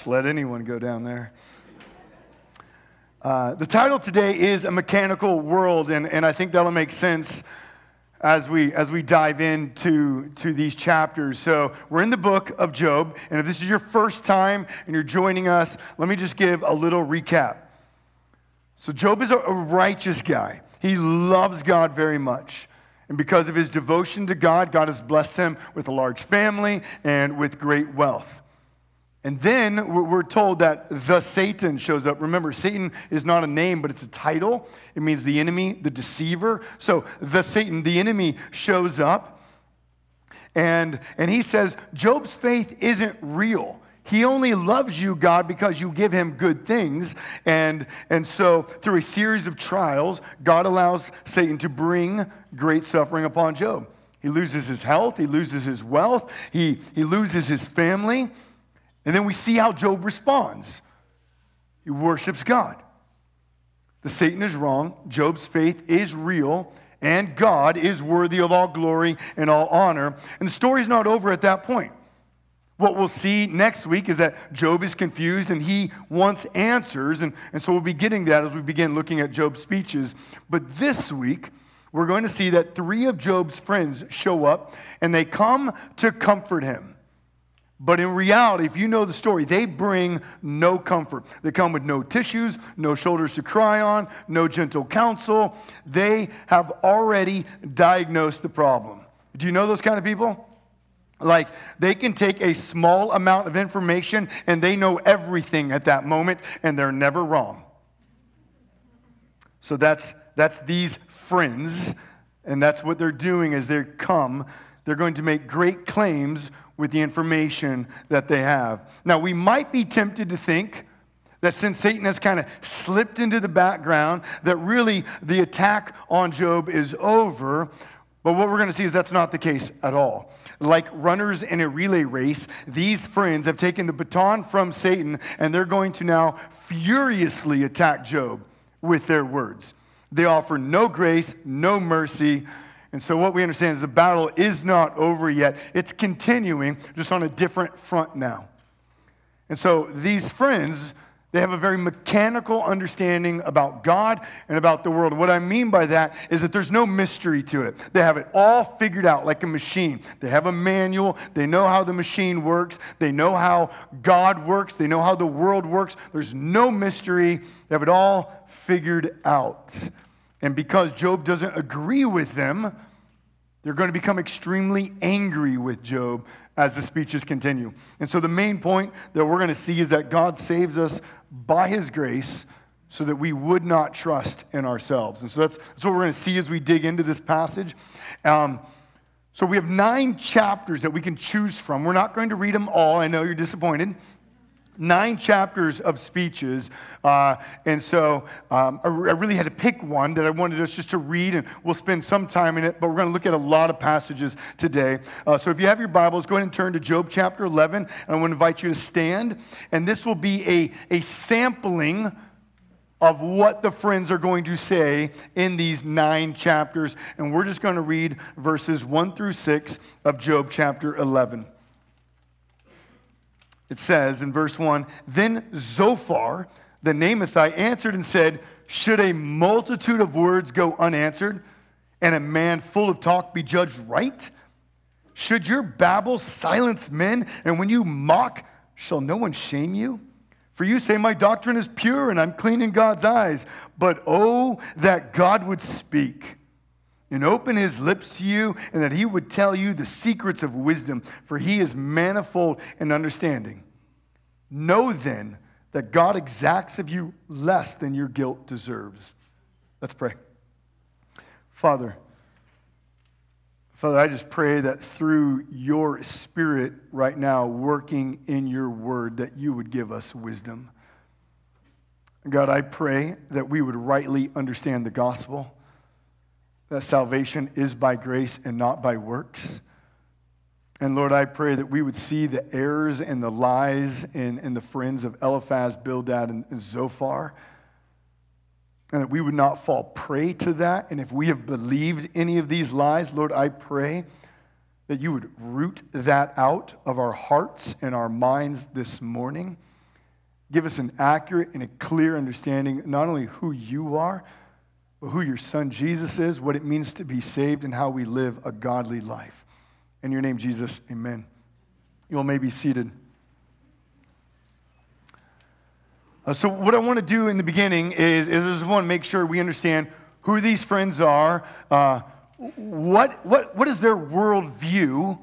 Just let anyone go down there. Uh, the title today is A Mechanical World, and, and I think that'll make sense as we, as we dive into to these chapters. So, we're in the book of Job, and if this is your first time and you're joining us, let me just give a little recap. So, Job is a, a righteous guy, he loves God very much. And because of his devotion to God, God has blessed him with a large family and with great wealth. And then we're told that the Satan shows up. Remember, Satan is not a name, but it's a title. It means the enemy, the deceiver. So the Satan, the enemy, shows up. And, and he says, Job's faith isn't real. He only loves you, God, because you give him good things. And, and so, through a series of trials, God allows Satan to bring great suffering upon Job. He loses his health, he loses his wealth, he, he loses his family. And then we see how Job responds. He worships God. The Satan is wrong, Job's faith is real, and God is worthy of all glory and all honor. And the story's not over at that point. What we'll see next week is that Job is confused and he wants answers. And, and so we'll be getting that as we begin looking at Job's speeches. But this week, we're going to see that three of Job's friends show up and they come to comfort him. But in reality, if you know the story, they bring no comfort. They come with no tissues, no shoulders to cry on, no gentle counsel. They have already diagnosed the problem. Do you know those kind of people? Like they can take a small amount of information and they know everything at that moment and they're never wrong. So that's that's these friends and that's what they're doing as they come. They're going to make great claims with the information that they have. Now we might be tempted to think that since Satan has kind of slipped into the background, that really the attack on Job is over. But what we're going to see is that's not the case at all. Like runners in a relay race, these friends have taken the baton from Satan and they're going to now furiously attack Job with their words. They offer no grace, no mercy. And so, what we understand is the battle is not over yet. It's continuing, just on a different front now. And so, these friends they have a very mechanical understanding about God and about the world. What I mean by that is that there's no mystery to it. They have it all figured out like a machine. They have a manual. They know how the machine works. They know how God works. They know how the world works. There's no mystery. They have it all figured out. And because Job doesn't agree with them, they're going to become extremely angry with Job as the speeches continue. And so, the main point that we're going to see is that God saves us by his grace so that we would not trust in ourselves. And so, that's, that's what we're going to see as we dig into this passage. Um, so, we have nine chapters that we can choose from. We're not going to read them all. I know you're disappointed nine chapters of speeches. Uh, and so um, I, I, really had to pick one that I wanted us just to read, and we'll spend some time in it, but we're going to look at a lot of passages today. Uh, so if you have your Bibles, go ahead and turn to Job chapter 11, and I want to invite you to stand. And this will be a, a sampling of what the friends are going to say in these nine chapters. And we're just going to read verses 1 through 6 of Job chapter 11 it says in verse 1 Then Zophar, the Naamathite, answered and said, Should a multitude of words go unanswered, and a man full of talk be judged right? Should your babble silence men, and when you mock, shall no one shame you? For you say, My doctrine is pure, and I'm clean in God's eyes. But oh, that God would speak and open his lips to you, and that he would tell you the secrets of wisdom, for he is manifold in understanding. Know then that God exacts of you less than your guilt deserves. Let's pray. Father, Father, I just pray that through your spirit right now, working in your word, that you would give us wisdom. God, I pray that we would rightly understand the gospel that salvation is by grace and not by works. And Lord, I pray that we would see the errors and the lies in, in the friends of Eliphaz, Bildad, and, and Zophar. And that we would not fall prey to that. And if we have believed any of these lies, Lord, I pray that you would root that out of our hearts and our minds this morning. give us an accurate and a clear understanding not only who you are, who your son Jesus is, what it means to be saved, and how we live a godly life. In your name, Jesus, amen. You all may be seated. Uh, so, what I want to do in the beginning is, is I just want to make sure we understand who these friends are, uh, what, what, what is their worldview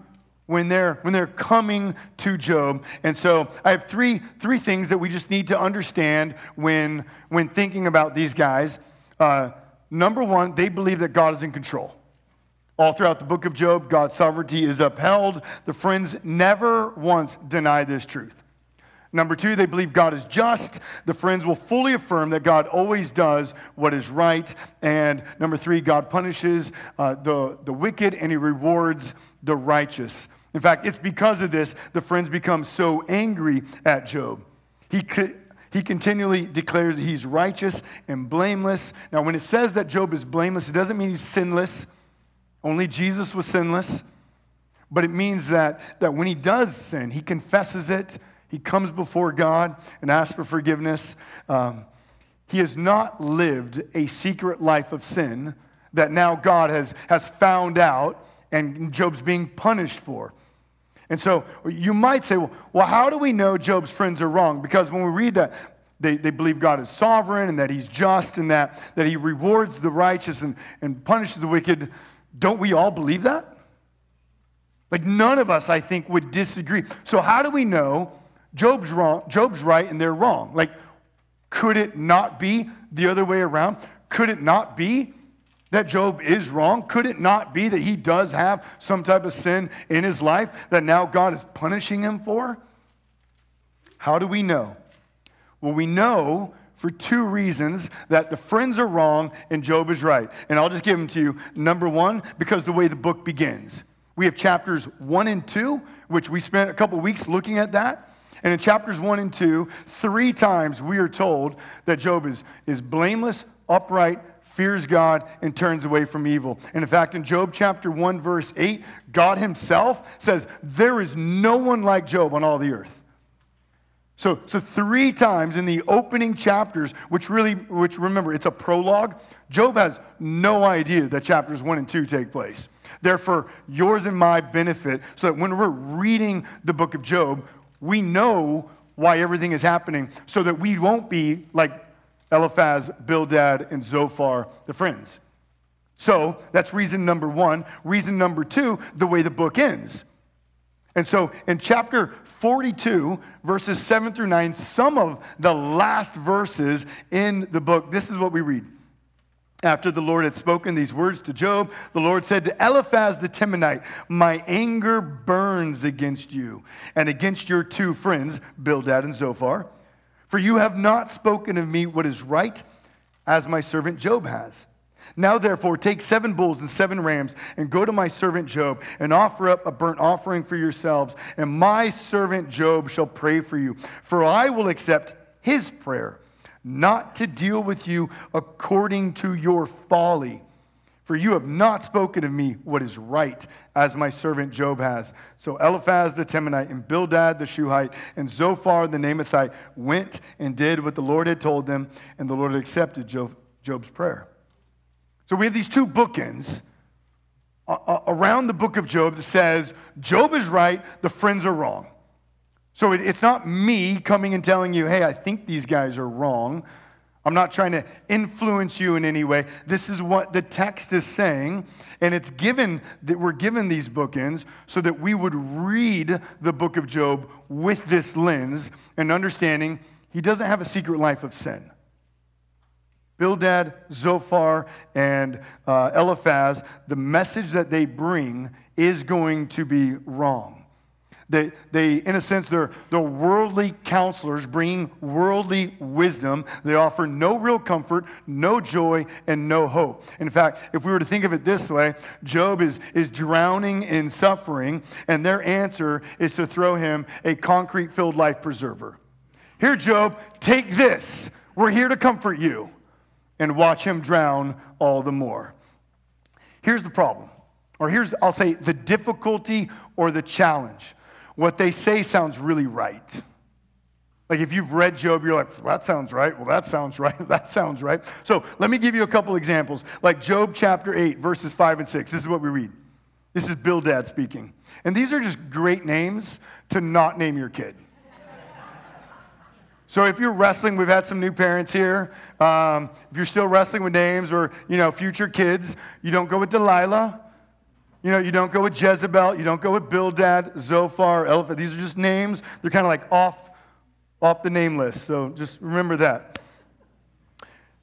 when they're, when they're coming to Job. And so I have three, three things that we just need to understand when, when thinking about these guys. Uh, number one, they believe that God is in control. All throughout the book of Job, God's sovereignty is upheld. The friends never once deny this truth. Number two, they believe God is just. The friends will fully affirm that God always does what is right. And number three, God punishes uh, the, the wicked and he rewards the righteous. In fact, it's because of this the friends become so angry at Job. He, he continually declares that he's righteous and blameless. Now, when it says that Job is blameless, it doesn't mean he's sinless. Only Jesus was sinless. But it means that, that when he does sin, he confesses it, he comes before God and asks for forgiveness. Um, he has not lived a secret life of sin that now God has, has found out and Job's being punished for. And so you might say, well, how do we know Job's friends are wrong? Because when we read that, they, they believe God is sovereign and that he's just and that, that he rewards the righteous and, and punishes the wicked. Don't we all believe that? Like none of us, I think, would disagree. So how do we know Job's wrong, Job's right and they're wrong? Like, could it not be the other way around? Could it not be that Job is wrong? Could it not be that he does have some type of sin in his life that now God is punishing him for? How do we know? Well, we know for two reasons that the friends are wrong and Job is right. And I'll just give them to you. Number one, because the way the book begins. We have chapters one and two, which we spent a couple weeks looking at that. And in chapters one and two, three times we are told that Job is, is blameless, upright, fears God, and turns away from evil. And in fact, in Job chapter 1, verse 8, God himself says, There is no one like Job on all the earth. So, so three times in the opening chapters, which really, which remember, it's a prologue, Job has no idea that chapters one and two take place. They're for yours and my benefit, so that when we're reading the book of Job, we know why everything is happening, so that we won't be like Eliphaz, Bildad, and Zophar, the friends. So that's reason number one. Reason number two, the way the book ends. And so in chapter 42, verses 7 through 9, some of the last verses in the book, this is what we read. After the Lord had spoken these words to Job, the Lord said to Eliphaz the Temanite, My anger burns against you and against your two friends, Bildad and Zophar for you have not spoken of me what is right, as my servant Job has. Now, therefore, take seven bulls and seven rams and go to my servant Job and offer up a burnt offering for yourselves, and my servant Job shall pray for you. For I will accept his prayer, not to deal with you according to your folly for you have not spoken of me what is right, as my servant Job has. So Eliphaz the Temanite, and Bildad the Shuhite, and Zophar the Naamathite went and did what the Lord had told them, and the Lord accepted Job's prayer. So we have these two bookends uh, uh, around the book of Job that says Job is right, the friends are wrong. So it's not me coming and telling you, hey, I think these guys are wrong. I'm not trying to influence you in any way. This is what the text is saying, and it's given that we're given these bookends so that we would read the book of Job with this lens and understanding he doesn't have a secret life of sin. Bildad, Zophar, and uh, Eliphaz, the message that they bring is going to be wrong. They, they, in a sense, they're, they're worldly counselors bringing worldly wisdom. They offer no real comfort, no joy, and no hope. In fact, if we were to think of it this way, Job is, is drowning in suffering, and their answer is to throw him a concrete filled life preserver. Here, Job, take this. We're here to comfort you. And watch him drown all the more. Here's the problem, or here's, I'll say, the difficulty or the challenge what they say sounds really right. Like if you've read Job, you're like, well, that sounds right. Well, that sounds right. that sounds right. So let me give you a couple examples. Like Job chapter 8, verses 5 and 6. This is what we read. This is Bildad speaking. And these are just great names to not name your kid. So if you're wrestling, we've had some new parents here. Um, if you're still wrestling with names or, you know, future kids, you don't go with Delilah. You know, you don't go with Jezebel. You don't go with Bildad, Zophar, Eliphaz. These are just names. They're kind of like off, off the name list. So just remember that.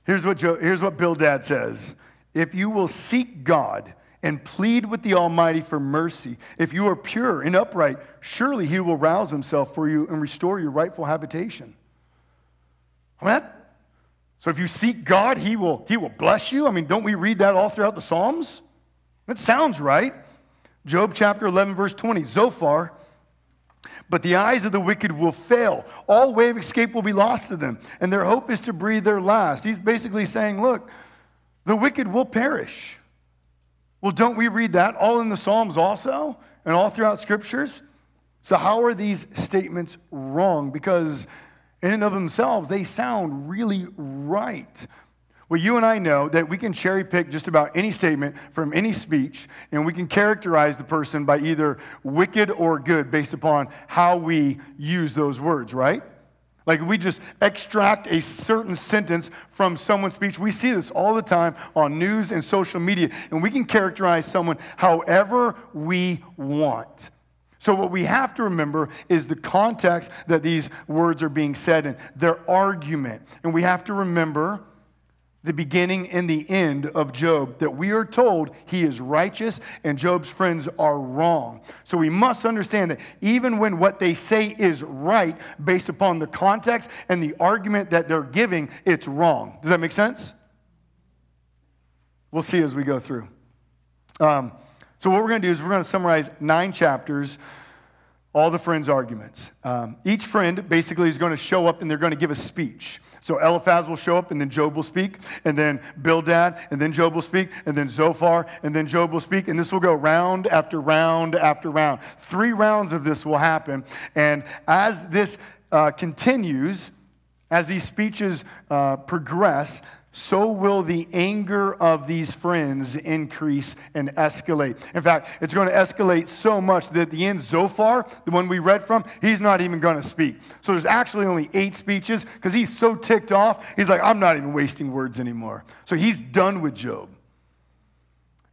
Here's what, Joe, here's what Bildad says. If you will seek God and plead with the Almighty for mercy, if you are pure and upright, surely he will rouse himself for you and restore your rightful habitation. I mean, that, so if you seek God, he will, he will bless you. I mean, don't we read that all throughout the Psalms? That sounds right. Job chapter 11, verse 20. Zophar, but the eyes of the wicked will fail. All way of escape will be lost to them, and their hope is to breathe their last. He's basically saying, look, the wicked will perish. Well, don't we read that all in the Psalms also and all throughout scriptures? So, how are these statements wrong? Because in and of themselves, they sound really right. Well, you and I know that we can cherry pick just about any statement from any speech, and we can characterize the person by either wicked or good based upon how we use those words, right? Like we just extract a certain sentence from someone's speech, we see this all the time on news and social media, and we can characterize someone however we want. So, what we have to remember is the context that these words are being said in, their argument. And we have to remember the beginning and the end of Job, that we are told he is righteous and Job's friends are wrong. So we must understand that even when what they say is right, based upon the context and the argument that they're giving, it's wrong. Does that make sense? We'll see as we go through. Um, so, what we're going to do is we're going to summarize nine chapters, all the friends' arguments. Um, each friend basically is going to show up and they're going to give a speech. So, Eliphaz will show up and then Job will speak, and then Bildad, and then Job will speak, and then Zophar, and then Job will speak. And this will go round after round after round. Three rounds of this will happen. And as this uh, continues, as these speeches uh, progress, so will the anger of these friends increase and escalate. In fact, it's going to escalate so much that at the end, Zophar, the one we read from, he's not even going to speak. So there's actually only eight speeches because he's so ticked off. He's like, I'm not even wasting words anymore. So he's done with Job.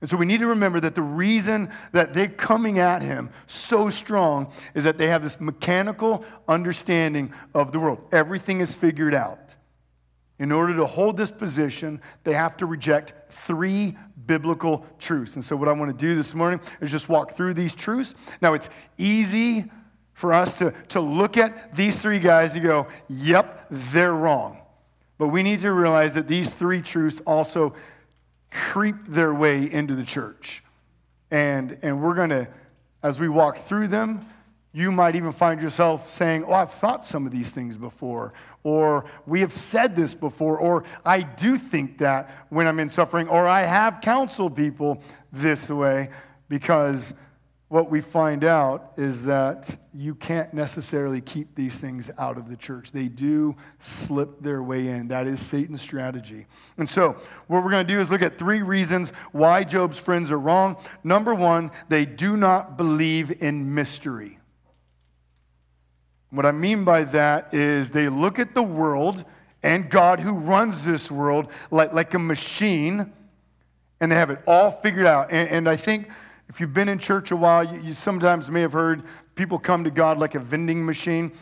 And so we need to remember that the reason that they're coming at him so strong is that they have this mechanical understanding of the world. Everything is figured out. In order to hold this position, they have to reject three biblical truths. And so, what I want to do this morning is just walk through these truths. Now, it's easy for us to, to look at these three guys and go, yep, they're wrong. But we need to realize that these three truths also creep their way into the church. And, and we're going to, as we walk through them, you might even find yourself saying, Oh, I've thought some of these things before, or we have said this before, or I do think that when I'm in suffering, or I have counseled people this way, because what we find out is that you can't necessarily keep these things out of the church. They do slip their way in. That is Satan's strategy. And so, what we're going to do is look at three reasons why Job's friends are wrong. Number one, they do not believe in mystery. What I mean by that is they look at the world and God who runs this world like, like a machine, and they have it all figured out. And, and I think if you've been in church a while, you, you, sometimes may have heard people come to God like a vending machine.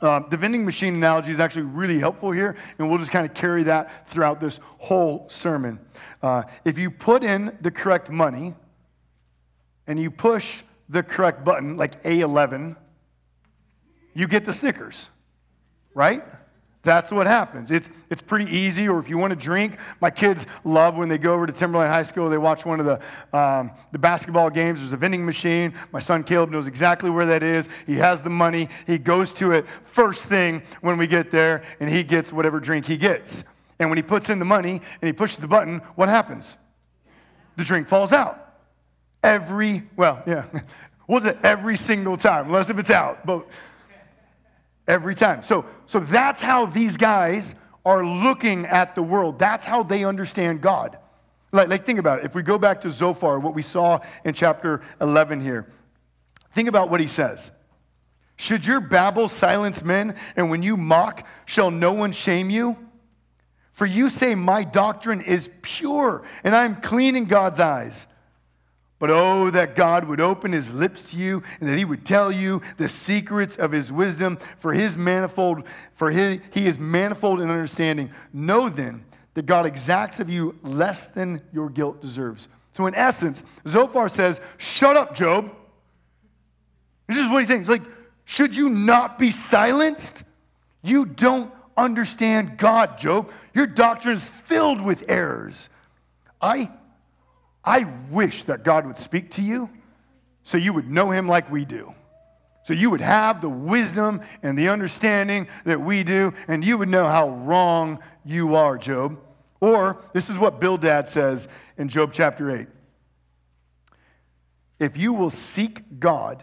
Uh, the vending machine analogy is actually really helpful here, and we'll just kind of carry that throughout this whole sermon. Uh, if you put in the correct money and you push the correct button, like A11, you get the Snickers, right? That's what happens. It's, it's pretty easy. Or if you want to drink, my kids love when they go over to Timberline High School, they watch one of the, um, the basketball games. There's a vending machine. My son Caleb knows exactly where that is. He has the money. He goes to it first thing when we get there, and he gets whatever drink he gets. And when he puts in the money and he pushes the button, what happens? The drink falls out. Every, well, yeah, we'll it every single time, unless if it's out. But every time. So, so that's how these guys are looking at the world. That's how they understand God. Like, like, think about it. If we go back to Zophar, what we saw in chapter 11 here, think about what he says. Should your babble silence men, and when you mock, shall no one shame you? For you say, My doctrine is pure, and I am clean in God's eyes. But oh, that God would open his lips to you and that he would tell you the secrets of his wisdom, for his manifold, for his, he is manifold in understanding. Know then that God exacts of you less than your guilt deserves. So, in essence, Zophar says, Shut up, Job. This is what he's saying. It's like, should you not be silenced? You don't understand God, Job. Your doctrine is filled with errors. I, I wish that God would speak to you so you would know him like we do. So you would have the wisdom and the understanding that we do, and you would know how wrong you are, Job. Or this is what Bildad says in Job chapter 8. If you will seek God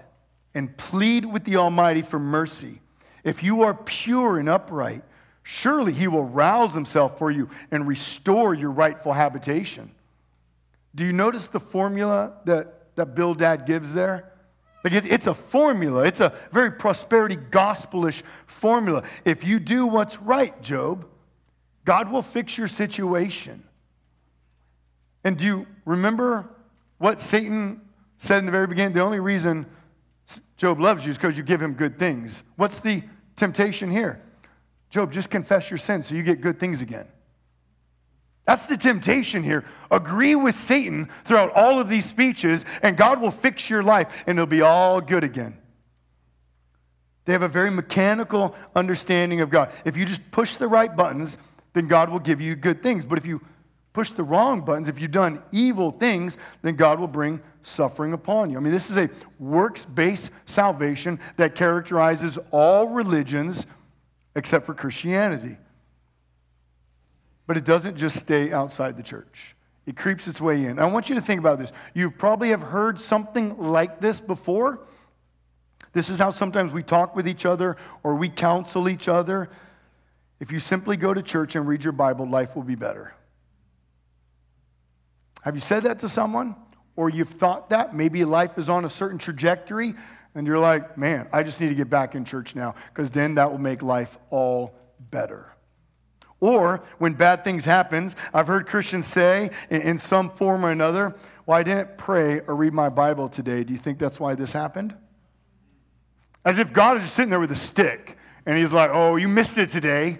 and plead with the Almighty for mercy, if you are pure and upright, surely he will rouse himself for you and restore your rightful habitation. Do you notice the formula that, that Bildad gives there? Like it, it's a formula. It's a very prosperity gospelish formula. If you do what's right, Job, God will fix your situation. And do you remember what Satan said in the very beginning? The only reason Job loves you is because you give him good things. What's the temptation here? Job, just confess your sins so you get good things again. That's the temptation here. Agree with Satan throughout all of these speeches, and God will fix your life, and it'll be all good again. They have a very mechanical understanding of God. If you just push the right buttons, then God will give you good things. But if you push the wrong buttons, if you've done evil things, then God will bring suffering upon you. I mean, this is a works based salvation that characterizes all religions except for Christianity. But it doesn't just stay outside the church. It creeps its way in. I want you to think about this. You probably have heard something like this before. This is how sometimes we talk with each other or we counsel each other. If you simply go to church and read your Bible, life will be better. Have you said that to someone? Or you've thought that? Maybe life is on a certain trajectory and you're like, man, I just need to get back in church now because then that will make life all better. Or when bad things happen, I've heard Christians say in some form or another, well, I didn't pray or read my Bible today. Do you think that's why this happened? As if God is just sitting there with a stick and he's like, oh, you missed it today.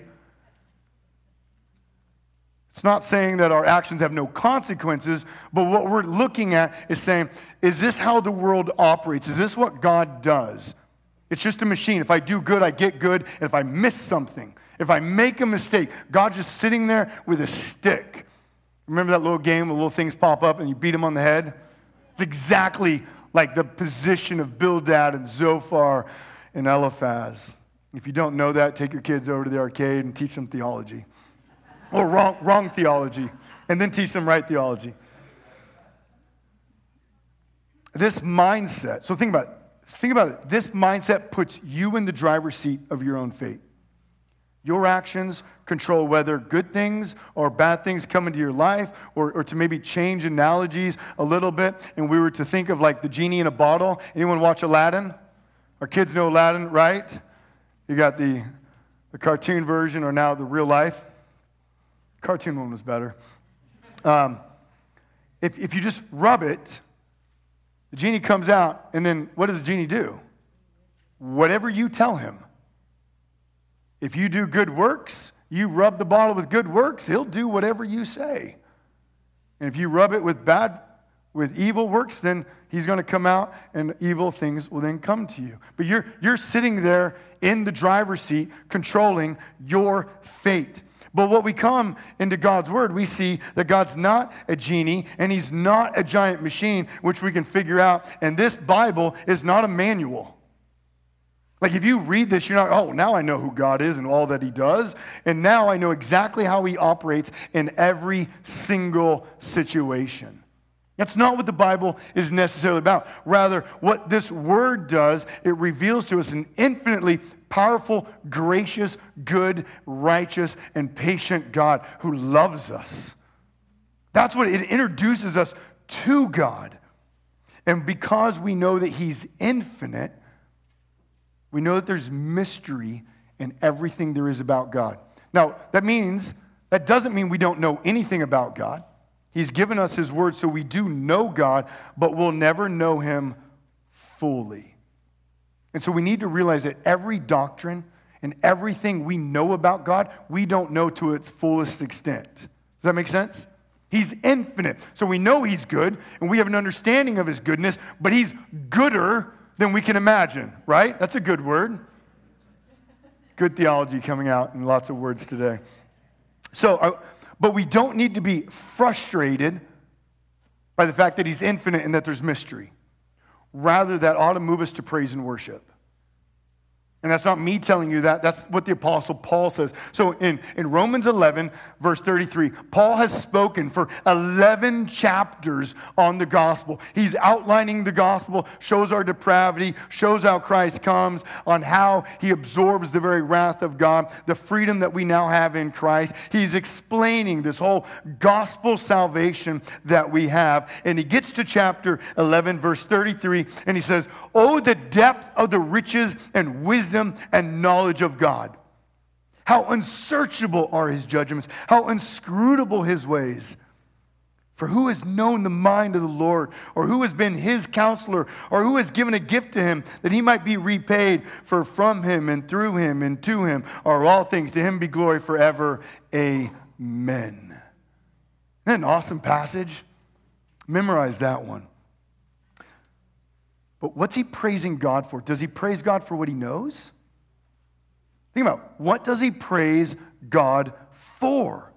It's not saying that our actions have no consequences, but what we're looking at is saying, is this how the world operates? Is this what God does? It's just a machine. If I do good, I get good. And if I miss something, if I make a mistake, God's just sitting there with a stick. Remember that little game where little things pop up and you beat them on the head? It's exactly like the position of Bildad and Zophar and Eliphaz. If you don't know that, take your kids over to the arcade and teach them theology. Or wrong, wrong theology, and then teach them right theology. This mindset, so think about it. Think about it. This mindset puts you in the driver's seat of your own fate. Your actions control whether good things or bad things come into your life, or, or to maybe change analogies a little bit. And we were to think of like the genie in a bottle. Anyone watch Aladdin? Our kids know Aladdin, right? You got the, the cartoon version or now the real life. Cartoon one was better. Um, if, if you just rub it, the genie comes out, and then what does the genie do? Whatever you tell him. If you do good works, you rub the bottle with good works, he'll do whatever you say. And if you rub it with bad, with evil works, then he's going to come out and evil things will then come to you. But you're, you're sitting there in the driver's seat controlling your fate. But what we come into God's word, we see that God's not a genie and he's not a giant machine which we can figure out. And this Bible is not a manual. Like if you read this, you're not, oh, now I know who God is and all that he does. And now I know exactly how he operates in every single situation. That's not what the Bible is necessarily about. Rather, what this word does, it reveals to us an infinitely powerful, gracious, good, righteous, and patient God who loves us. That's what it introduces us to God. And because we know that He's infinite, we know that there's mystery in everything there is about God. Now, that means, that doesn't mean we don't know anything about God. He's given us His word, so we do know God, but we'll never know Him fully. And so we need to realize that every doctrine and everything we know about God, we don't know to its fullest extent. Does that make sense? He's infinite. So we know He's good, and we have an understanding of His goodness, but He's gooder than we can imagine, right? That's a good word. Good theology coming out in lots of words today. So, but we don't need to be frustrated by the fact that He's infinite and that there's mystery. Rather, that ought to move us to praise and worship. And that's not me telling you that. That's what the Apostle Paul says. So in, in Romans 11, verse 33, Paul has spoken for 11 chapters on the gospel. He's outlining the gospel, shows our depravity, shows how Christ comes, on how he absorbs the very wrath of God, the freedom that we now have in Christ. He's explaining this whole gospel salvation that we have. And he gets to chapter 11, verse 33, and he says, Oh, the depth of the riches and wisdom wisdom and knowledge of God. How unsearchable are his judgments, how inscrutable his ways. For who has known the mind of the Lord, or who has been his counselor, or who has given a gift to him that he might be repaid? For from him and through him and to him are all things. To him be glory forever. Amen. Isn't that an awesome passage? Memorize that one. But what's he praising God for? Does he praise God for what he knows? Think about what does he praise God for?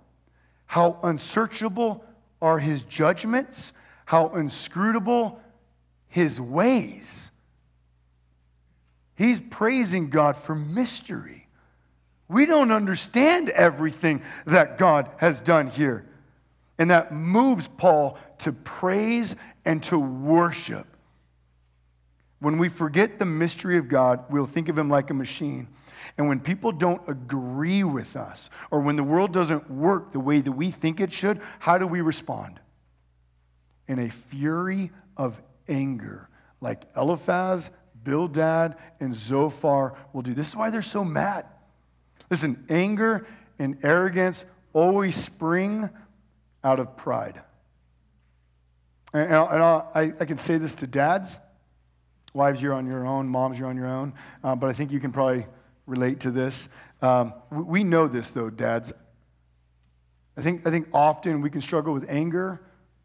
How unsearchable are his judgments? How inscrutable his ways? He's praising God for mystery. We don't understand everything that God has done here. And that moves Paul to praise and to worship. When we forget the mystery of God, we'll think of him like a machine. And when people don't agree with us, or when the world doesn't work the way that we think it should, how do we respond? In a fury of anger, like Eliphaz, Bildad, and Zophar will do. This is why they're so mad. Listen, anger and arrogance always spring out of pride. And, I, I can say this to dads Wives, you're on your own. Moms, you're on your own. Uh, but I think you can probably relate to this. Um, we know this, though, dads. I think, I think often we can struggle with anger.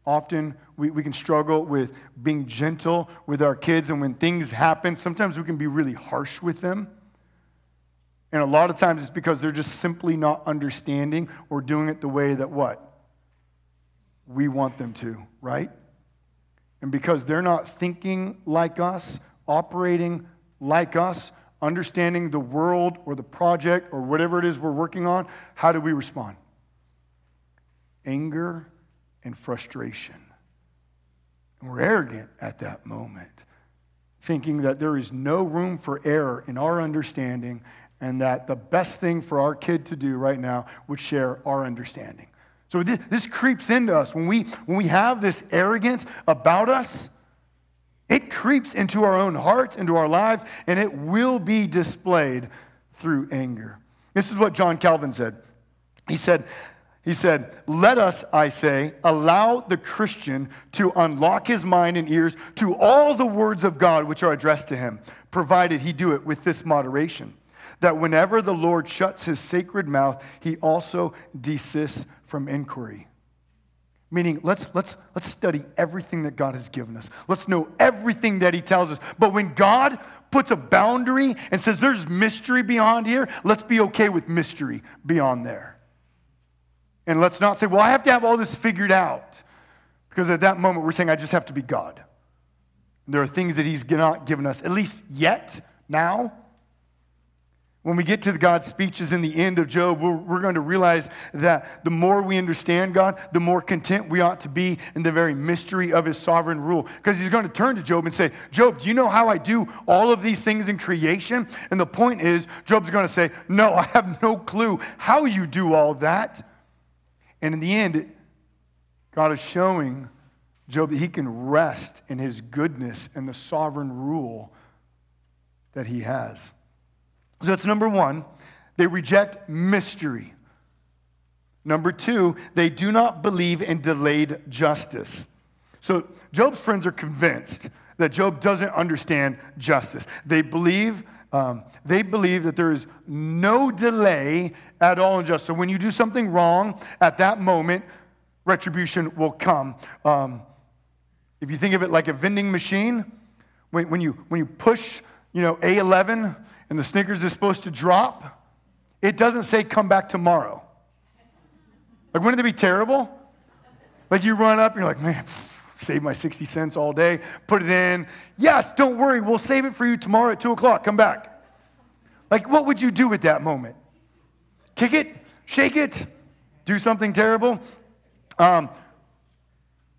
Often we, we can struggle with being gentle with our kids. And when things happen, sometimes we can be really harsh with them. And a lot of times it's because they're just simply not understanding or doing it the way that what? We want them to, right? And because they're not thinking like us, operating like us, understanding the world or the project or whatever it is we're working on, how do we respond? Anger and frustration. And we're arrogant at that moment, thinking that there is no room for error in our understanding and that the best thing for our kid to do right now would share our understanding. So this, this creeps into us. When we, when we have this arrogance about us, it creeps into our own hearts, into our lives, and it will be displayed through anger. This is what John Calvin said. He said, he said, Let us, I say, allow the Christian to unlock his mind and ears to all the words of God which are addressed to him, provided he do it with this moderation, that whenever the Lord shuts his sacred mouth, he also desists from inquiry. Meaning, let's, let's, let's study everything that God has given us. Let's know everything that He tells us. But when God puts a boundary and says there's mystery beyond here, let's be okay with mystery beyond there. And let's not say, well, I have to have all this figured out. Because at that moment, we're saying, I just have to be God. And there are things that He's not given us, at least yet, now. When we get to God's speeches in the end of Job, we're, we're, going to realize that the more we understand God, the more content we ought to be in the very mystery of his sovereign rule. Because he's going to turn to Job and say, Job, do you know how I do all of these things in creation? And the point is, Job's going to say, No, I have no clue how you do all that. And in the end, God is showing Job that he can rest in his goodness and the sovereign rule that he has. So that's number one. They reject mystery. Number two, they do not believe in delayed justice. So Job's friends are convinced that Job doesn't understand justice. They believe, um, they believe that there is no delay at all in justice. So when you do something wrong, at that moment, retribution will come. Um, if you think of it like a vending machine, when, when, you, when you push, you know, A11 and the Snickers is supposed to drop, it doesn't say come back tomorrow. Like, wouldn't it be terrible? Like, you run up and you're like, man, save my 60 cents all day, put it in. Yes, don't worry, we'll save it for you tomorrow at 2 o'clock. Come back. Like, what would you do at that moment? Kick it? Shake it? Do something terrible? Um,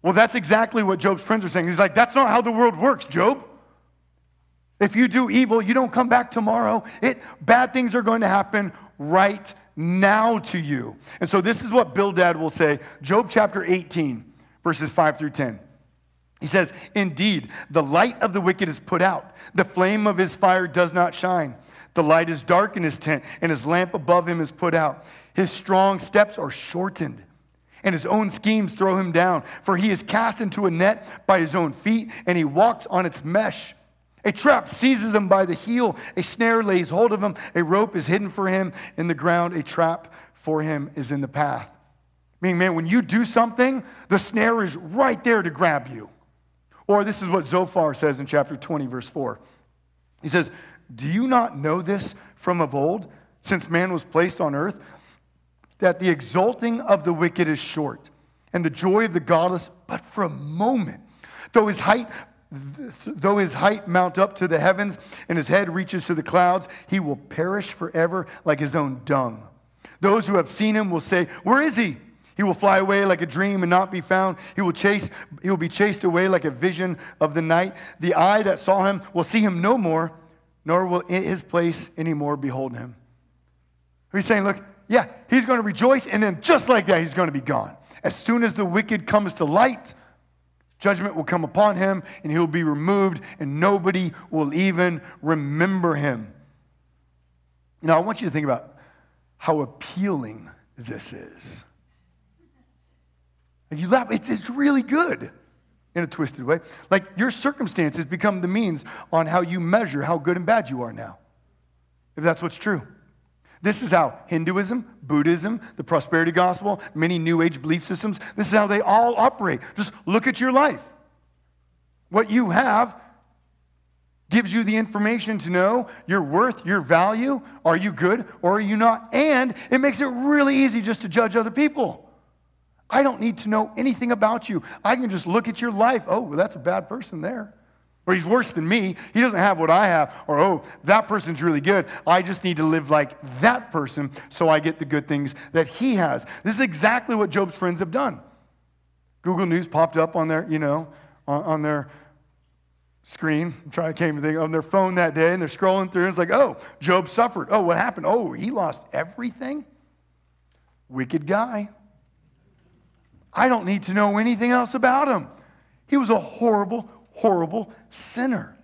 well, that's exactly what Job's friends are saying. He's like, that's not how the world works, Job. If you do evil, you don't come back tomorrow. It, bad things are going to happen right now to you. And so this is what Bildad will say, Job chapter 18, verses 5 through 10. He says, Indeed, the light of the wicked is put out, the flame of his fire does not shine. The light is dark in his tent, and his lamp above him is put out. His strong steps are shortened, and his own schemes throw him down. For he is cast into a net by his own feet, and he walks on its mesh. A trap seizes him by the heel. A snare lays hold of him. A rope is hidden for him in the ground. A trap for him is in the path. Meaning, man, when you do something, the snare is right there to grab you. Or this is what Zophar says in chapter 20, verse 4. He says, Do you not know this from of old, since man was placed on earth, that the exulting of the wicked is short, and the joy of the godless but for a moment? Though his height Though his height mount up to the heavens and his head reaches to the clouds, he will perish forever like his own dung. Those who have seen him will say, Where is he? He will fly away like a dream and not be found. He will chase, he will be chased away like a vision of the night. The eye that saw him will see him no more, nor will his place anymore behold him. He's saying, look, yeah, he's going to rejoice, and then just like that, he's going to be gone. As soon as the wicked comes to light, Judgment will come upon him, and he will be removed, and nobody will even remember him. Now, I want you to think about how appealing this is. You laugh, it's really good in a twisted way. Like your circumstances become the means on how you measure how good and bad you are now, if that's what's true. This is how Hinduism, Buddhism, the prosperity gospel, many New Age belief systems, this is how they all operate. Just look at your life. What you have gives you the information to know your worth, your value. Are you good or are you not? And it makes it really easy just to judge other people. I don't need to know anything about you. I can just look at your life. Oh, well, that's a bad person there or he's worse than me. He doesn't have what I have, or oh, that person's really good. I just need to live like that person so I get the good things that he has. This is exactly what Job's friends have done. Google News popped up on their, you know, on, on their screen. To came think on their phone that day, and they're scrolling through, and it's like, oh, Job suffered. Oh, what happened? Oh, he lost everything. Wicked guy. I don't need to know anything else about him. He was a horrible, horrible sinner.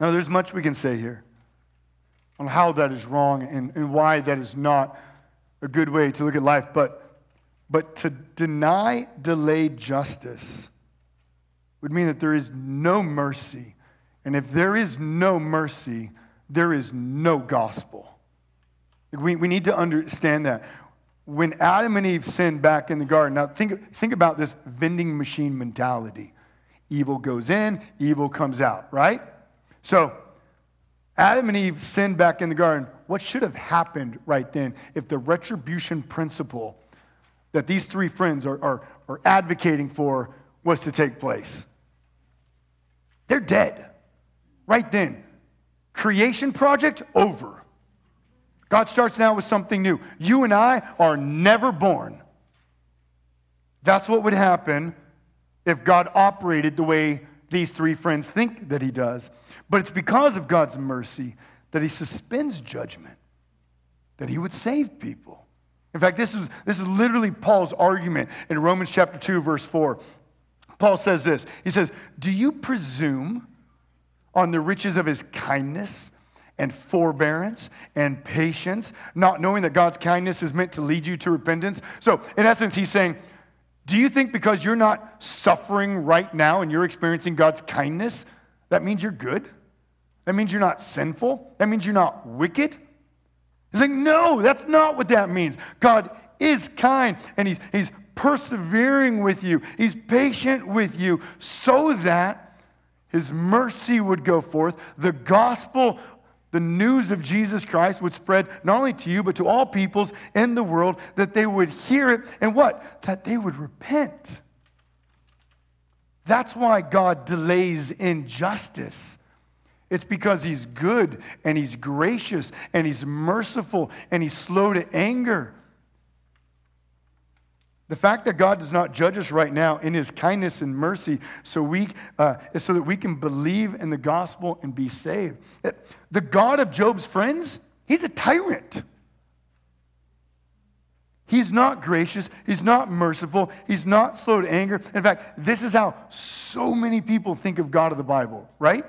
Now, there's much we can say here on how that is wrong and, and why that is not a good way to look at life, but, but to deny delayed justice would mean that there is no mercy. And if there is no mercy, there is no gospel. We, we need to understand that. When Adam and Eve sinned back in the garden, now think, think about this vending machine mentality. Evil goes in, evil comes out, right? So, Adam and Eve sinned back in the garden. What should have happened right then if the retribution principle that these three friends are, are, are advocating for was to take place? They're dead right then. Creation project over. God starts now with something new. You and I are never born. That's what would happen if God operated the way these three friends think that he does. But it's because of God's mercy that he suspends judgment, that he would save people. In fact, this is, this is literally Paul's argument in Romans chapter 2, verse 4. Paul says this He says, Do you presume on the riches of his kindness and forbearance and patience, not knowing that God's kindness is meant to lead you to repentance? So, in essence, he's saying, Do you think because you're not suffering right now and you're experiencing God's kindness, that means you're good? That means you're not sinful? That means you're not wicked? He's like, no, that's not what that means. God is kind and he's, he's persevering with you, he's patient with you so that his mercy would go forth. The gospel, the news of Jesus Christ would spread not only to you, but to all peoples in the world, that they would hear it and what? That they would repent. That's why God delays injustice. It's because he's good and he's gracious and he's merciful and he's slow to anger. The fact that God does not judge us right now in his kindness and mercy so we, uh, is so that we can believe in the gospel and be saved. The God of Job's friends, he's a tyrant. He's not gracious. He's not merciful. He's not slow to anger. In fact, this is how so many people think of God of the Bible, right?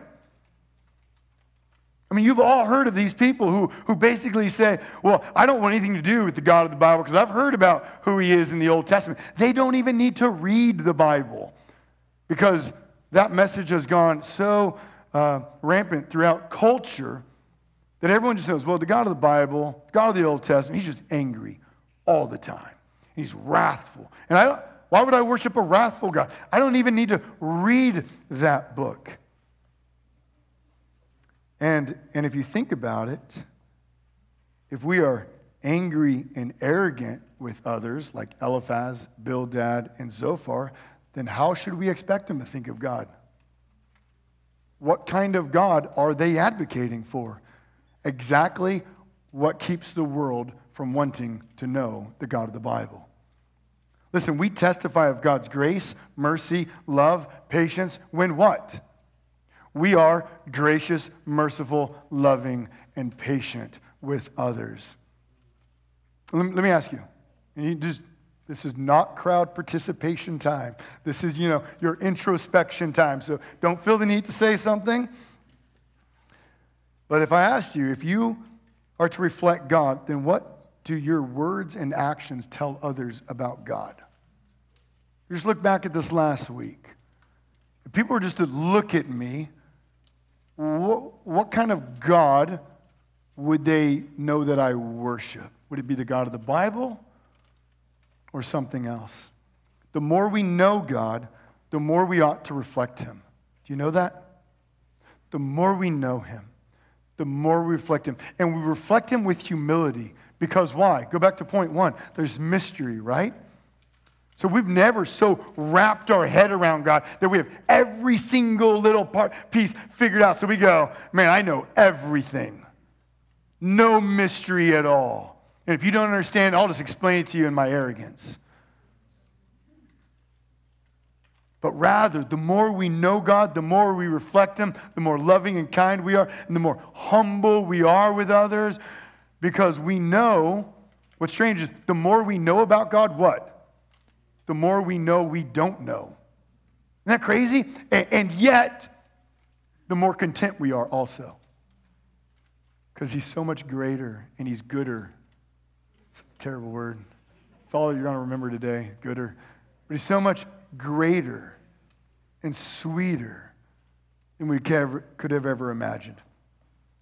I mean, you've all heard of these people who, who basically say, Well, I don't want anything to do with the God of the Bible because I've heard about who he is in the Old Testament. They don't even need to read the Bible because that message has gone so uh, rampant throughout culture that everyone just knows, Well, the God of the Bible, God of the Old Testament, he's just angry all the time. He's wrathful. And I why would I worship a wrathful God? I don't even need to read that book. And, and if you think about it, if we are angry and arrogant with others, like Eliphaz, Bildad, and Zophar, then how should we expect them to think of God? What kind of God are they advocating for? Exactly what keeps the world from wanting to know the God of the Bible. Listen, we testify of God's grace, mercy, love, patience when what? We are gracious, merciful, loving, and patient with others. Let me, ask you, and you just, this is not crowd participation time. This is, you know, your introspection time. So don't feel the need to say something. But if I asked you, if you are to reflect God, then what do your words and actions tell others about God? Just look back at this last week. If people were just to look at me, what, what kind of God would they know that I worship? Would it be the God of the Bible or something else? The more we know God, the more we ought to reflect Him. Do you know that? The more we know Him, the more we reflect Him. And we reflect Him with humility. Because why? Go back to point one. There's mystery, right? So we've never so wrapped our head around God that we have every single little part, piece figured out. So we go, man, I know everything. No mystery at all. And if you don't understand, I'll just explain it to you in my arrogance. But rather, the more we know God, the more we reflect Him, the more loving and kind we are, and the more humble we are with others, because we know what's strange is the more we know about God, what? The more we know we don't know. Isn't that crazy? And, yet, the more content we are also. Because he's so much greater and he's gooder. It's a terrible word. It's all you're going to remember today, gooder. But he's so much greater and sweeter than we could have ever imagined.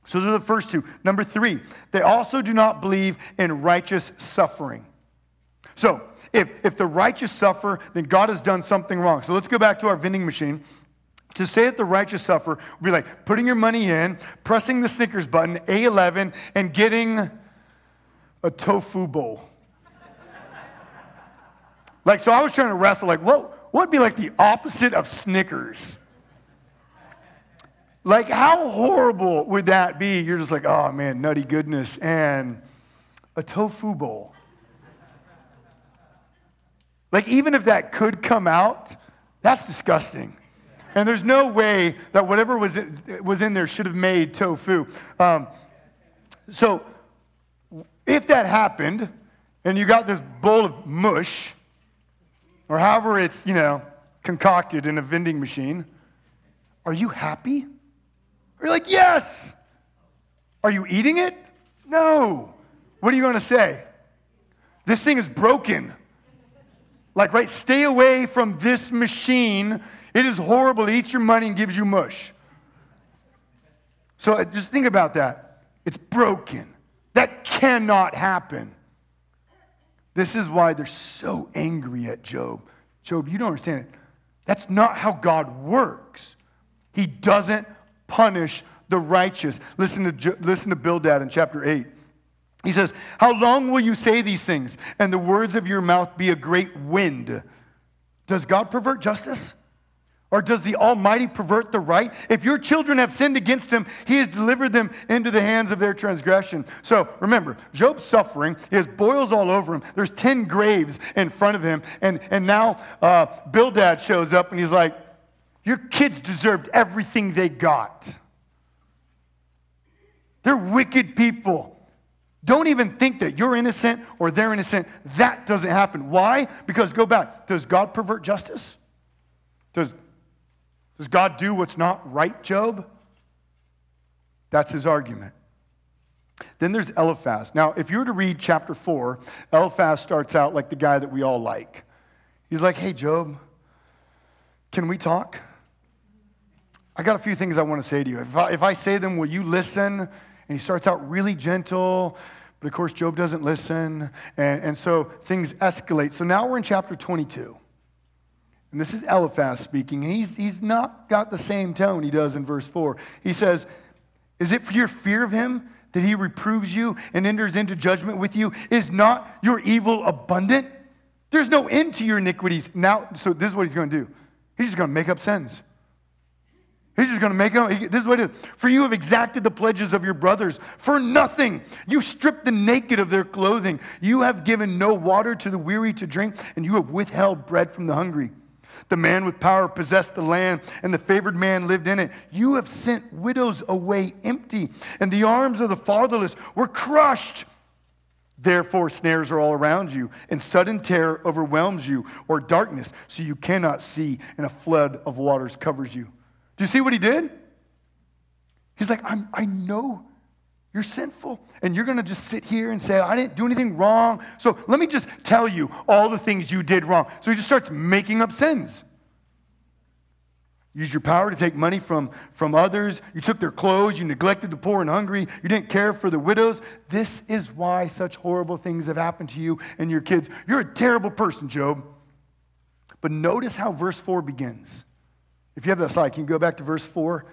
So those are the first two. Number three, they also do not believe in righteous suffering. So if, if the righteous suffer, then God has done something wrong. So let's go back to our vending machine. To say that the righteous suffer would be like putting your money in, pressing the Snickers button, A11, and getting a tofu bowl. like, so I was trying to wrestle, like, what, what would be like the opposite of Snickers? Like, how horrible would that be? You're just like, oh man, nutty goodness, and a tofu bowl. Like, even if that could come out, that's disgusting. And there's no way that whatever was was in there should have made tofu. Um, so, if that happened, and you got this bowl of mush, or however it's, you know, concocted in a vending machine, are you happy? Are you like, yes? Are you eating it? No. What are you going to say? This thing is broken. Like, right, stay away from this machine. It is horrible. It eats your money and gives you mush. So uh, just think about that. It's broken. That cannot happen. This is why they're so angry at Job. Job, you don't understand it. That's not how God works. He doesn't punish the righteous. Listen to, listen to Bildad in chapter 8. He says, How long will you say these things and the words of your mouth be a great wind? Does God pervert justice? Or does the Almighty pervert the right? If your children have sinned against him, he has delivered them into the hands of their transgression. So remember, Job's suffering. He has boils all over him. There's 10 graves in front of him. And, and now uh, Bildad shows up and he's like, Your kids deserved everything they got. They're wicked people. Don't even think that you're innocent or they're innocent. That doesn't happen. Why? Because go back. Does God pervert justice? Does, does God do what's not right, Job? That's his argument. Then there's Eliphaz. Now, if you were to read chapter 4, Eliphaz starts out like the guy that we all like. He's like, hey, Job, can we talk? I got a few things I want to say to you. If I, if I say them, will you listen? And he starts out really gentle, but of course, Job doesn't listen. And, and so things escalate. So now we're in chapter 22. And this is Eliphaz speaking. He's, he's not got the same tone he does in verse 4. He says, Is it for your fear of him that he reproves you and enters into judgment with you? Is not your evil abundant? There's no end to your iniquities. Now, so this is what he's going to do. He's just going to make up sins. He's just going to make them. This is what it is. For you have exacted the pledges of your brothers for nothing. You stripped the naked of their clothing. You have given no water to the weary to drink, and you have withheld bread from the hungry. The man with power possessed the land, and the favored man lived in it. You have sent widows away empty, and the arms of the fatherless were crushed. Therefore, snares are all around you, and sudden terror overwhelms you, or darkness, so you cannot see, and a flood of waters covers you. Do you see what he did? He's like, I'm, I know you're sinful. And you're going to just sit here and say, I didn't do anything wrong. So let me just tell you all the things you did wrong. So he just starts making up sins. Use your power to take money from, from others. You took their clothes. You neglected the poor and hungry. You didn't care for the widows. This is why such horrible things have happened to you and your kids. You're a terrible person, Job. But notice how verse 4 begins. If you have that slide, can you go back to verse 4?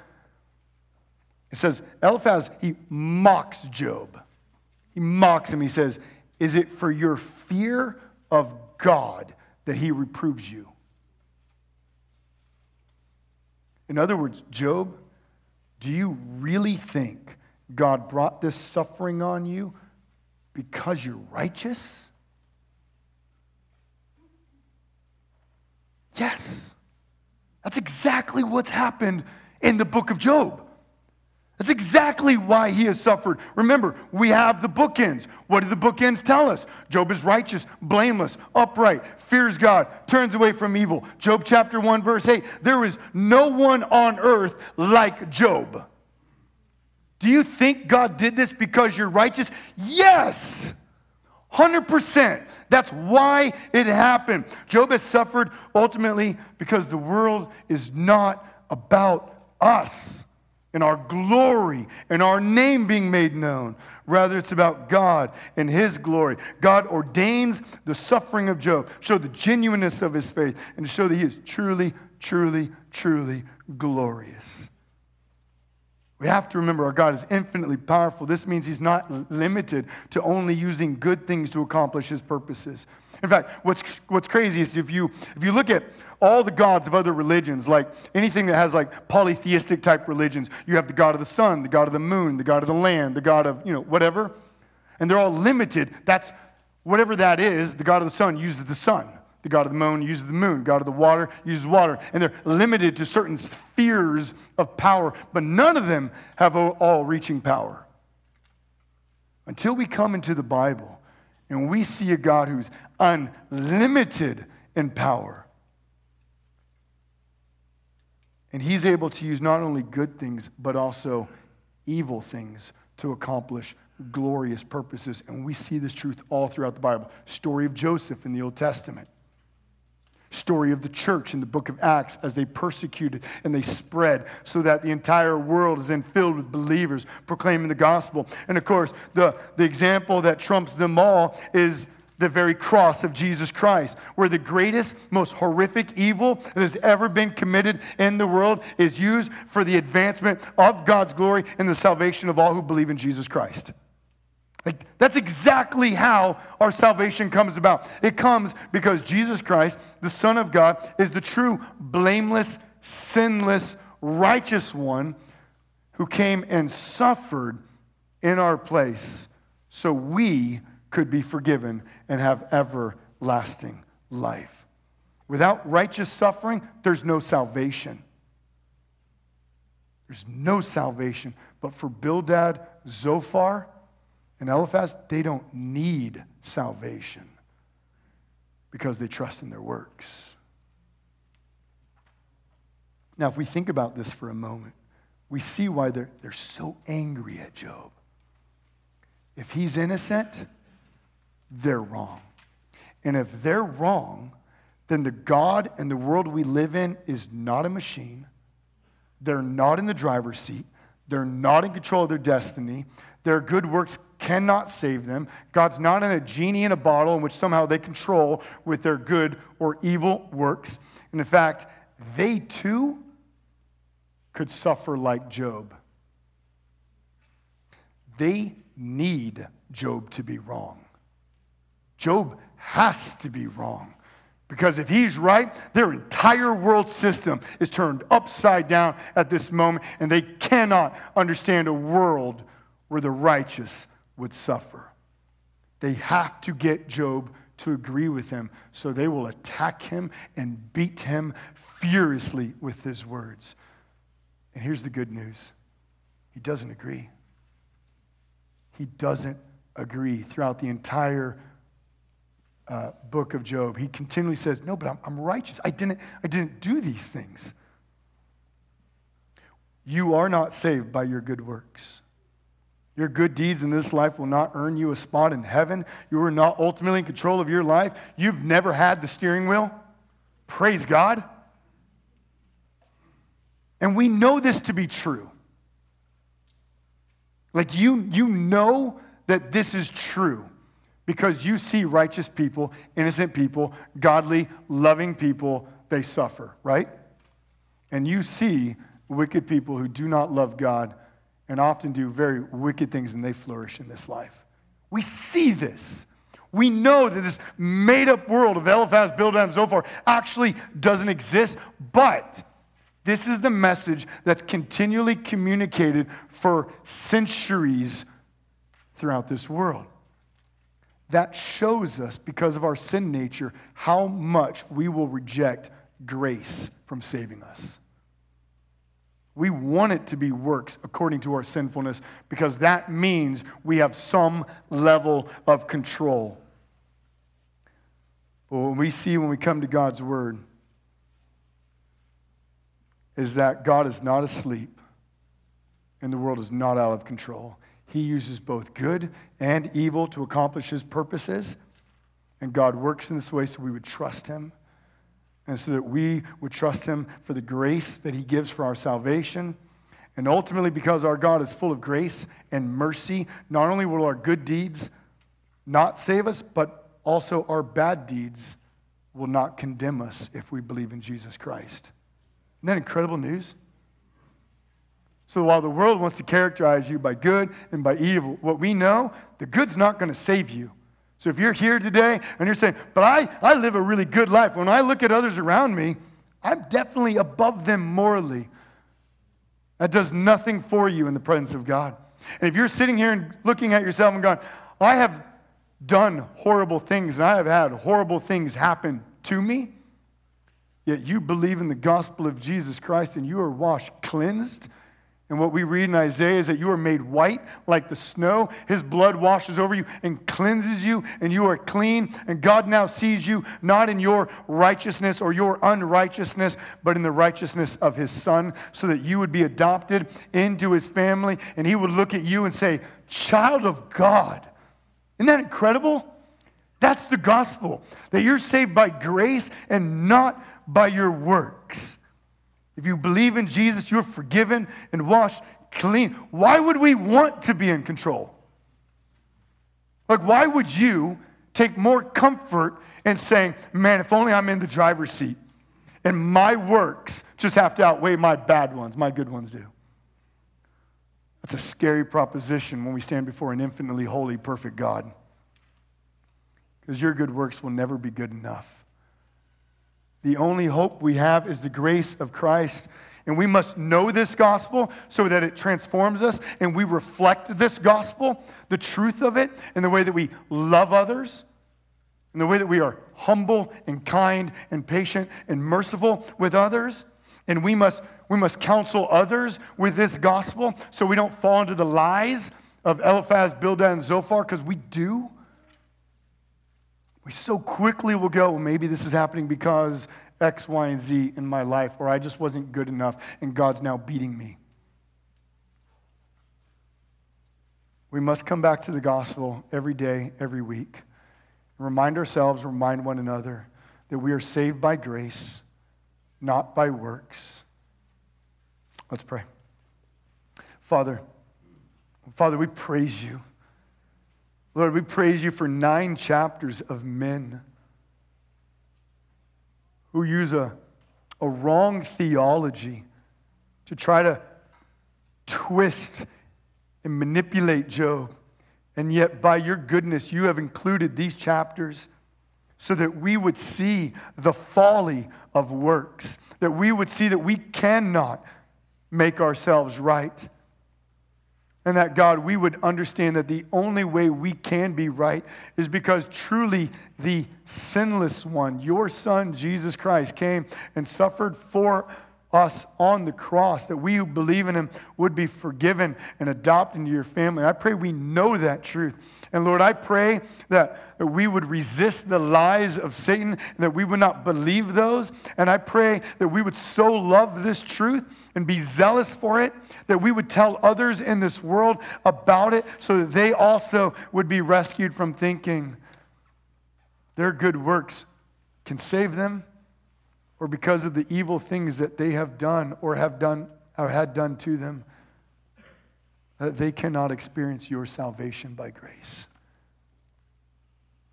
It says, Eliphaz, he mocks Job. He mocks him. He says, Is it for your fear of God that he reproves you? In other words, Job, do you really think God brought this suffering on you because you're righteous? Yes. That's exactly what's happened in the book of Job. That's exactly why he has suffered. Remember, we have the bookends. What do the bookends tell us? Job is righteous, blameless, upright, fears God, turns away from evil. Job chapter 1, verse 8 there is no one on earth like Job. Do you think God did this because you're righteous? Yes. 100%. That's why it happened. Job has suffered ultimately because the world is not about us and our glory and our name being made known. Rather, it's about God and His glory. God ordains the suffering of Job, to show the genuineness of his faith, and to show that he is truly, truly, truly glorious. We have to remember our God is infinitely powerful. This means He's not limited to only using good things to accomplish His purposes. In fact, what's, what's crazy is if you, if you look at all the gods of other religions, like anything that has like polytheistic type religions, you have the God of the sun, the God of the moon, the God of the land, the God of, you know, whatever. And they're all limited. That's whatever that is, the God of the sun uses the sun. The God of the moon uses the moon. God of the water uses water. And they're limited to certain spheres of power, but none of them have all reaching power. Until we come into the Bible and we see a God who's unlimited in power. And he's able to use not only good things, but also evil things to accomplish glorious purposes. And we see this truth all throughout the Bible. Story of Joseph in the Old Testament story of the church in the book of Acts as they persecuted and they spread so that the entire world is then filled with believers proclaiming the gospel. And of course, the, the example that trumps them all is the very cross of Jesus Christ, where the greatest, most horrific evil that has ever been committed in the world is used for the advancement of God's glory and the salvation of all who believe in Jesus Christ. Like, that's exactly how our salvation comes about. It comes because Jesus Christ, the Son of God, is the true, blameless, sinless, righteous one who came and suffered in our place so we could be forgiven and have everlasting life. Without righteous suffering, there's no salvation. There's no salvation. But for Bildad, Zophar, and Eliphaz, they don't need salvation because they trust in their works. Now, if we think about this for a moment, we see why they're, they're so angry at Job. If he's innocent, they're wrong. And if they're wrong, then the God and the world we live in is not a machine. They're not in the driver's seat. They're not in control of their destiny. Their good works cannot save them. God's not in a genie in a bottle in which somehow they control with their good or evil works. And in fact, they too could suffer like Job. They need Job to be wrong. Job has to be wrong. Because if he's right, their entire world system is turned upside down at this moment, and they cannot understand a world where the righteous would suffer. They have to get Job to agree with them, so they will attack him and beat him furiously with his words. And here's the good news he doesn't agree. He doesn't agree throughout the entire uh, book of Job. He continually says, No, but I'm, I'm righteous. I didn't, I didn't do these things. You are not saved by your good works. Your good deeds in this life will not earn you a spot in heaven. You are not ultimately in control of your life. You've never had the steering wheel. Praise God. And we know this to be true. Like you, you know that this is true because you see righteous people, innocent people, godly, loving people, they suffer, right? And you see wicked people who do not love God and often do very wicked things and they flourish in this life. We see this. We know that this made up world of Eliphaz, Bildad, and Zophar actually doesn't exist, but this is the message that's continually communicated for centuries throughout this world. That shows us, because of our sin nature, how much we will reject grace from saving us. We want it to be works according to our sinfulness because that means we have some level of control. But what we see when we come to God's Word is that God is not asleep and the world is not out of control. He uses both good and evil to accomplish His purposes, and God works in this way so we would trust Him and so that we would trust Him for the grace that He gives for our salvation. And ultimately, because our God is full of grace and mercy, not only will our good deeds not save us, but also our bad deeds will not condemn us if we believe in Jesus Christ. Isn't that incredible news? So while the world wants to characterize you by good and by evil, what we know, the good's not going to save you. So if you're here today and you're saying, but I, I live a really good life, when I look at others around me, I'm definitely above them morally. That does nothing for you in the presence of God. And if you're sitting here and looking at yourself and going, I have done horrible things and I have had horrible things happen to me, yet you believe in the gospel of Jesus Christ and you are washed cleansed, and what we read in Isaiah is that you are made white like the snow. His blood washes over you and cleanses you, and you are clean. And God now sees you not in your righteousness or your unrighteousness, but in the righteousness of His Son, so that you would be adopted into His family. And He would look at you and say, Child of God. Isn't that incredible? That's the gospel, that you're saved by grace and not by your works. If you believe in Jesus, you're forgiven and washed clean. Why would we want to be in control? Like, why would you take more comfort in saying, man, if only I'm in the driver's seat and my works just have to outweigh my bad ones, my good ones do? That's a scary proposition when we stand before an infinitely holy, perfect God. Because your good works will never be good enough. The only hope we have is the grace of Christ. And we must know this gospel so that it transforms us and we reflect this gospel, the truth of it, in the way that we love others, in the way that we are humble and kind and patient and merciful with others. And we must, we must counsel others with this gospel so we don't fall into the lies of Eliphaz, Bildad, and Zophar, because we do. We so quickly will go, well, maybe this is happening because X, Y, and Z in my life, or I just wasn't good enough and God's now beating me. We must come back to the gospel every day, every week. Remind ourselves, remind one another that we are saved by grace, not by works. Let's pray. Father, Father, we praise you. Lord, we praise you for nine chapters of men who use a, a wrong theology to try to twist and manipulate Job. And yet, by your goodness, you have included these chapters so that we would see the folly of works, that we would see that we cannot make ourselves right and that God, we would understand that the only way we can be right is because truly the sinless one, your Son, Jesus Christ, came and suffered for us on the cross, that we who believe in him would be forgiven and adopted into your family. I pray we know that truth. And Lord, I pray that, that we would resist the lies of Satan that we would not believe those. And I pray that we would so love this truth and be zealous for it that we would tell others in this world about it so that they also would be rescued from thinking their good works can save them or because of the evil things that they have done or have done or had done to them, that they cannot experience your salvation by grace.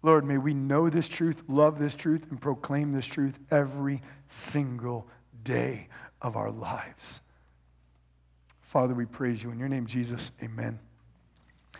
Lord, may we know this truth, love this truth, and proclaim this truth every single day of our lives. Father, we praise you. In your name, Jesus, amen.